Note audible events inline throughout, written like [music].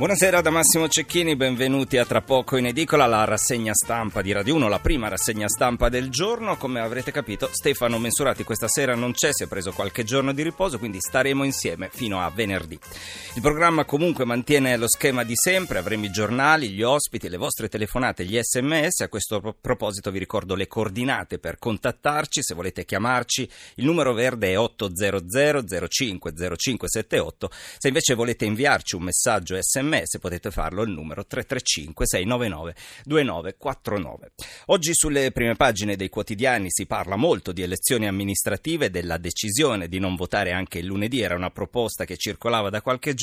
Buonasera da Massimo Cecchini, benvenuti a Tra poco in edicola, la rassegna stampa di Radio 1, la prima rassegna stampa del giorno. Come avrete capito, Stefano Mensurati questa sera non c'è, si è preso qualche giorno di riposo, quindi staremo insieme fino a venerdì. Il programma comunque mantiene lo schema di sempre, avremo i giornali, gli ospiti, le vostre telefonate, gli sms. A questo proposito vi ricordo le coordinate per contattarci, se volete chiamarci, il numero verde è 800 05 0578, se invece volete inviarci un messaggio sms sms potete farlo al numero 335 699 2949. Oggi sulle prime pagine dei quotidiani si parla molto di elezioni amministrative, della decisione di non votare anche il lunedì, era una proposta che circolava da qualche giorno,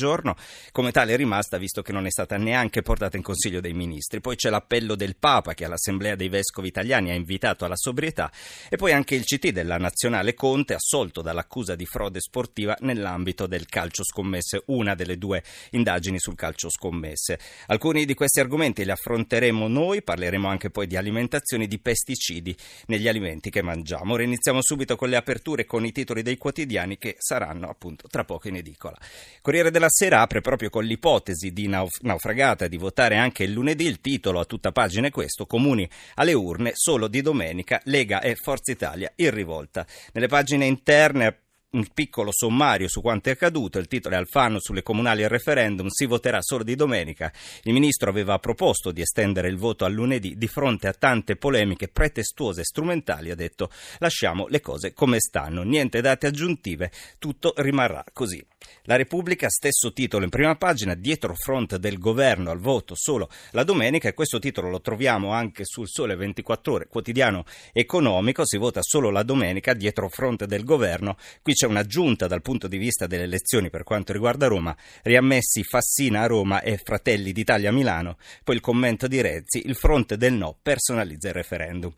come tale è rimasta visto che non è stata neanche portata in Consiglio dei Ministri. Poi c'è l'appello del Papa che all'Assemblea dei Vescovi Italiani ha invitato alla sobrietà e poi anche il CT della Nazionale Conte assolto dall'accusa di frode sportiva nell'ambito del calcio scommesse, una delle due indagini sul calcio scommesse. Alcuni di questi argomenti li affronteremo noi, parleremo anche poi di alimentazione di pesticidi negli alimenti che mangiamo. Ora iniziamo subito con le aperture con i titoli dei quotidiani che saranno appunto tra poco in edicola. Corriere della Apre proprio con l'ipotesi di nauf- naufragata di votare anche il lunedì, il titolo a tutta pagina è questo, comuni alle urne solo di domenica, Lega e Forza Italia in rivolta. Nelle pagine interne un piccolo sommario su quanto è accaduto, il titolo è Alfano sulle comunali e referendum, si voterà solo di domenica. Il ministro aveva proposto di estendere il voto a lunedì di fronte a tante polemiche pretestuose e strumentali, ha detto lasciamo le cose come stanno, niente date aggiuntive, tutto rimarrà così. La Repubblica, stesso titolo in prima pagina, dietro front del governo al voto solo la domenica e questo titolo lo troviamo anche sul Sole 24 ore, quotidiano economico, si vota solo la domenica dietro front del governo. Qui c'è un'aggiunta dal punto di vista delle elezioni per quanto riguarda Roma, riammessi Fassina a Roma e Fratelli d'Italia a Milano, poi il commento di Renzi, il fronte del no personalizza il referendum.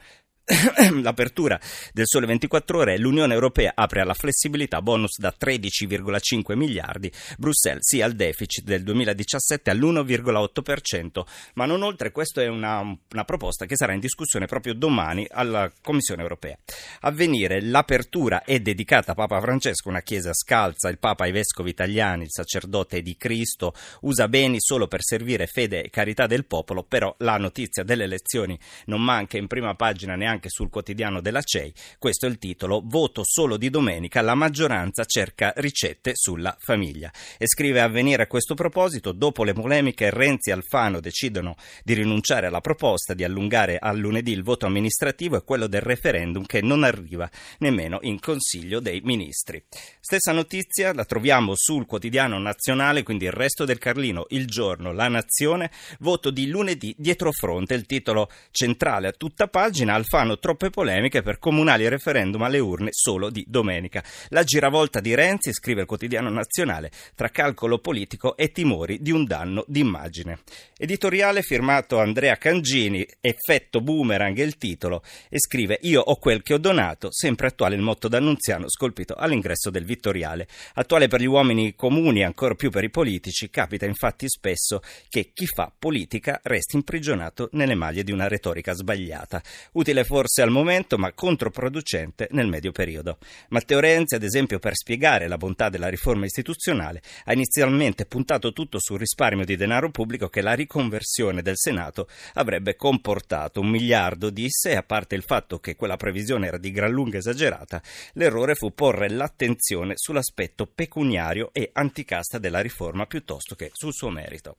[coughs] L'apertura del Sole 24 Ore l'Unione Europea apre alla flessibilità bonus da 13,5 miliardi, Bruxelles sia al deficit del 2017 all'1,8%, ma non oltre, questa è una, una, proposta che sarà in discussione proprio domani alla Commissione Europea. A venire, l'apertura è dedicata a Papa Francesco, una chiesa scalza, il Papa ai vescovi italiani, il sacerdote di Cristo, usa beni solo per servire fede e carità del popolo, però la notizia delle elezioni non manca in prima pagina neanche anche sul quotidiano della CEI. Questo è il titolo Voto solo di domenica, la maggioranza cerca ricette sulla famiglia. E scrive Avvenire a questo proposito, dopo le polemiche Renzi e Alfano decidono di rinunciare alla proposta di allungare a lunedì il voto amministrativo e quello del referendum che non arriva nemmeno in Consiglio dei Ministri. Stessa notizia la troviamo sul quotidiano nazionale, quindi il resto del Carlino, il giorno, la nazione, voto di lunedì dietro fronte, il titolo centrale a tutta pagina, Alfano saranno troppe polemiche per comunali referendum alle urne solo di domenica. La giravolta di Renzi, scrive il quotidiano nazionale, tra calcolo politico e timori di un danno d'immagine. Editoriale firmato Andrea Cangini, effetto boomerang è il titolo, e scrive Io ho quel che ho donato, sempre attuale il motto d'Annunziano scolpito all'ingresso del Vittoriale. Attuale per gli uomini comuni ancora più per i politici, capita infatti spesso che chi fa politica resti imprigionato nelle maglie di una retorica sbagliata. Utile forse forse al momento, ma controproducente nel medio periodo. Matteo Renzi, ad esempio, per spiegare la bontà della riforma istituzionale, ha inizialmente puntato tutto sul risparmio di denaro pubblico che la riconversione del Senato avrebbe comportato. Un miliardo disse, e a parte il fatto che quella previsione era di gran lunga esagerata, l'errore fu porre l'attenzione sull'aspetto pecuniario e anticasta della riforma piuttosto che sul suo merito.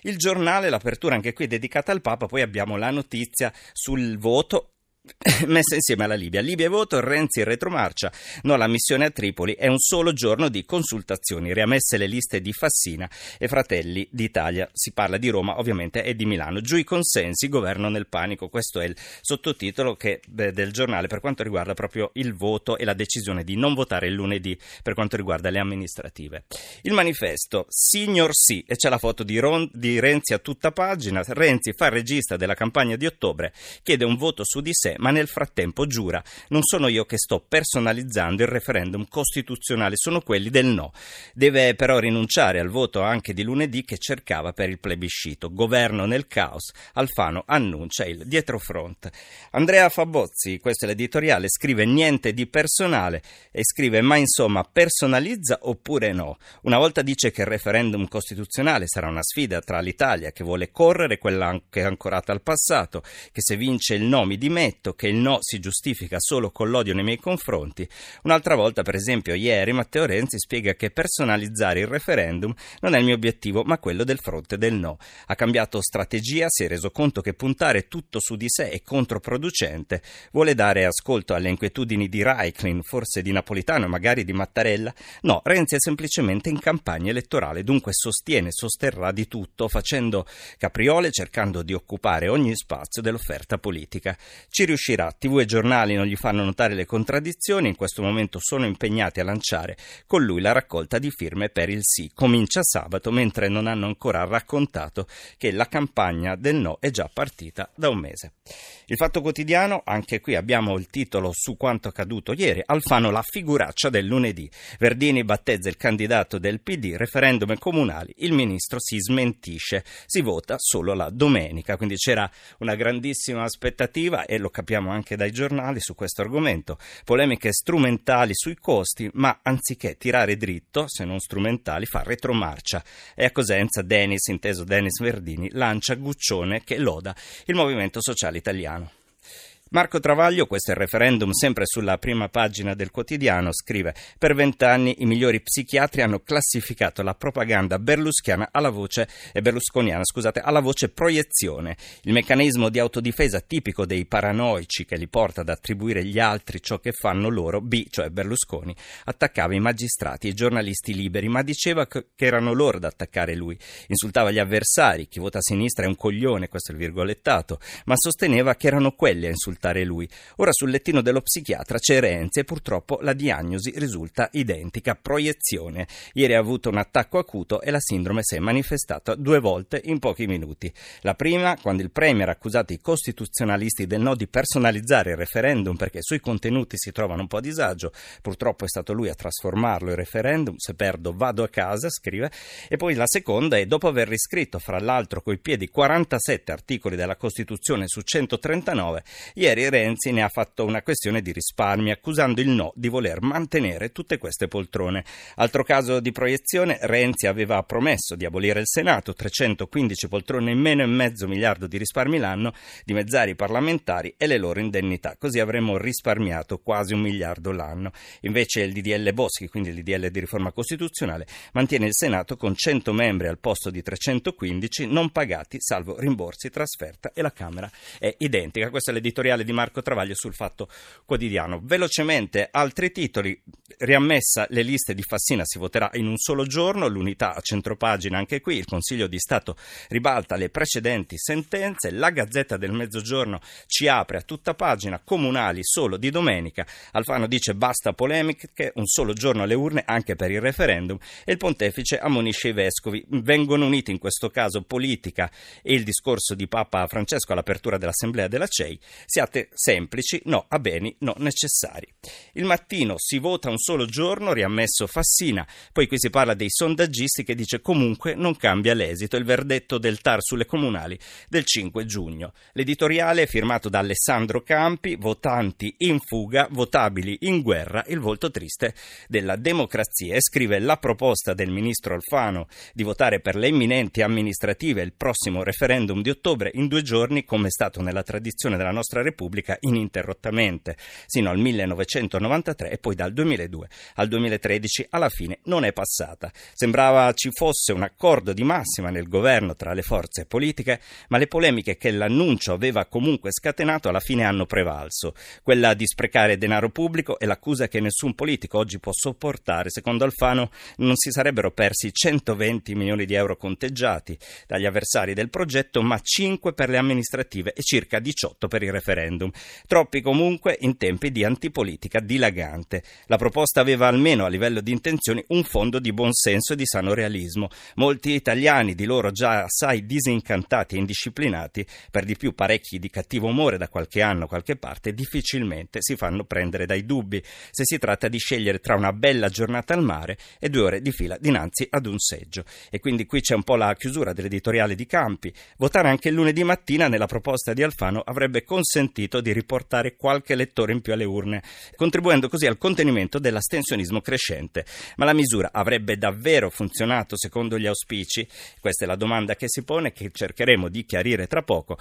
Il giornale, l'apertura anche qui dedicata al Papa, poi abbiamo la notizia sul voto [laughs] messa insieme alla Libia. Libia e voto, Renzi in retromarcia, no la missione a Tripoli è un solo giorno di consultazioni, riammesse le liste di Fassina e Fratelli d'Italia. Si parla di Roma ovviamente e di Milano. Giù i consensi, governo nel panico, questo è il sottotitolo che, del giornale per quanto riguarda proprio il voto e la decisione di non votare il lunedì per quanto riguarda le amministrative. Il manifesto, signor sì, e c'è la foto di, Ron, di Renzi a tutta pagina, Renzi fa regista della campagna di ottobre, chiede un voto su di sé ma nel frattempo giura non sono io che sto personalizzando il referendum costituzionale, sono quelli del no. Deve però rinunciare al voto anche di lunedì che cercava per il plebiscito. Governo nel caos, Alfano annuncia il dietrofront. Andrea Fabozzi, questo è l'editoriale, scrive niente di personale e scrive ma insomma personalizza oppure no. Una volta dice che il referendum costituzionale sarà una sfida tra l'Italia che vuole correre, quella che è ancorata al passato, che se vince il no mi dimetto, detto che il no si giustifica solo con l'odio nei miei confronti, un'altra volta, per esempio, ieri Matteo Renzi spiega che personalizzare il referendum non è il mio obiettivo, ma quello del fronte del no. Ha cambiato strategia, si è reso conto che puntare tutto su di sé è controproducente, vuole dare ascolto alle inquietudini di Reiklin, forse di Napolitano e magari di Mattarella. No, Renzi è semplicemente in campagna elettorale, dunque sostiene, sosterrà di tutto, facendo capriole, cercando di occupare ogni spazio dell'offerta politica. Ci riuscirà. TV e giornali non gli fanno notare le contraddizioni, in questo momento sono impegnati a lanciare con lui la raccolta di firme per il sì. Comincia sabato, mentre non hanno ancora raccontato che la campagna del no è già partita da un mese. Il Fatto Quotidiano, anche qui abbiamo il titolo su quanto accaduto ieri, Alfano la figuraccia del lunedì. Verdini battezza il candidato del PD, referendum comunali, il ministro si smentisce, si vota solo la domenica, quindi c'era una grandissima aspettativa e lo capiamo capiamo anche dai giornali su questo argomento, polemiche strumentali sui costi, ma anziché tirare dritto, se non strumentali, fa retromarcia. E a Cosenza Denis, inteso Denis Verdini, lancia Guccione che loda il movimento sociale italiano. Marco Travaglio, questo è il referendum sempre sulla prima pagina del quotidiano, scrive Per vent'anni i migliori psichiatri hanno classificato la propaganda berlusconiana alla voce, eh, berlusconiana, scusate, alla voce proiezione, il meccanismo di autodifesa tipico dei paranoici che li porta ad attribuire agli altri ciò che fanno loro, B, cioè Berlusconi, attaccava i magistrati e i giornalisti liberi, ma diceva che erano loro ad attaccare lui, insultava gli avversari, chi vota a sinistra è un coglione, questo è il virgolettato, ma sosteneva che erano quelli a insultare ascoltare lui. Ora sul lettino dello psichiatra c'è Renzi e purtroppo la diagnosi risulta identica, proiezione. Ieri ha avuto un attacco acuto e la sindrome si è manifestata due volte in pochi minuti. La prima, quando il Premier ha accusato i costituzionalisti del no di personalizzare il referendum perché sui contenuti si trovano un po' a disagio, purtroppo è stato lui a trasformarlo il referendum, se perdo vado a casa, scrive, e poi la seconda è dopo aver riscritto fra l'altro coi piedi 47 articoli della Costituzione su 139, ieri Renzi ne ha fatto una questione di risparmi, accusando il no di voler mantenere tutte queste poltrone. Altro caso di proiezione, Renzi aveva promesso di abolire il Senato, 315 poltrone in meno e mezzo miliardo di risparmi l'anno, dimezzare i parlamentari e le loro indennità. Così avremmo risparmiato quasi un miliardo l'anno. Invece il DDL Boschi, quindi il DDL di riforma costituzionale, mantiene il Senato con 100 membri al posto di 315 non pagati, salvo rimborsi, trasferta e la Camera è identica. Questo è l'editoriale di Marco Travaglio sul Fatto Quotidiano. Velocemente altri titoli. Riammessa le liste di Fassina si voterà in un solo giorno, l'unità a centropagina anche qui, il Consiglio di Stato ribalta le precedenti sentenze, la Gazzetta del Mezzogiorno ci apre a tutta pagina, comunali solo di domenica, Alfano dice basta polemiche, un solo giorno alle urne anche per il referendum e il pontefice ammonisce i vescovi, vengono uniti in questo caso politica e il discorso di Papa Francesco all'apertura dell'Assemblea della CEI, siate semplici, no a beni no necessari. Il mattino si vota un solo giorno, riammesso Fassina, poi qui si parla dei sondaggisti che dice comunque non cambia l'esito, il verdetto del TAR sulle comunali del 5 giugno. L'editoriale è firmato da Alessandro Campi, votanti in fuga, votabili in guerra, il volto triste della democrazia e scrive la proposta del ministro Alfano di votare per le imminenti amministrative il prossimo referendum di ottobre in due giorni, come è stato nella tradizione della nostra Repubblica, Repubblica ininterrottamente, sino al 1993 e poi dal 2002 al 2013 alla fine non è passata. Sembrava ci fosse un accordo di massima nel governo tra le forze politiche, ma le polemiche che l'annuncio aveva comunque scatenato alla fine hanno prevalso. Quella di sprecare denaro pubblico e l'accusa che nessun politico oggi può sopportare. Secondo Alfano non si sarebbero persi 120 milioni di euro conteggiati dagli avversari del progetto, ma 5 per le amministrative e circa 18 per il referendum. Troppi comunque in tempi di antipolitica dilagante. La proposta aveva almeno a livello di intenzioni un fondo di buonsenso e di sano realismo. Molti italiani, di loro già assai disincantati e indisciplinati, per di più parecchi di cattivo umore da qualche anno a qualche parte, difficilmente si fanno prendere dai dubbi se si tratta di scegliere tra una bella giornata al mare e due ore di fila dinanzi ad un seggio. E quindi qui c'è un po' la chiusura dell'editoriale di Campi. Votare anche il lunedì mattina nella proposta di Alfano avrebbe consentito di riportare qualche lettore in più alle urne, contribuendo così al contenimento dell'astensionismo crescente. Ma la misura avrebbe davvero funzionato secondo gli auspici? Questa è la domanda che si pone e che cercheremo di chiarire tra poco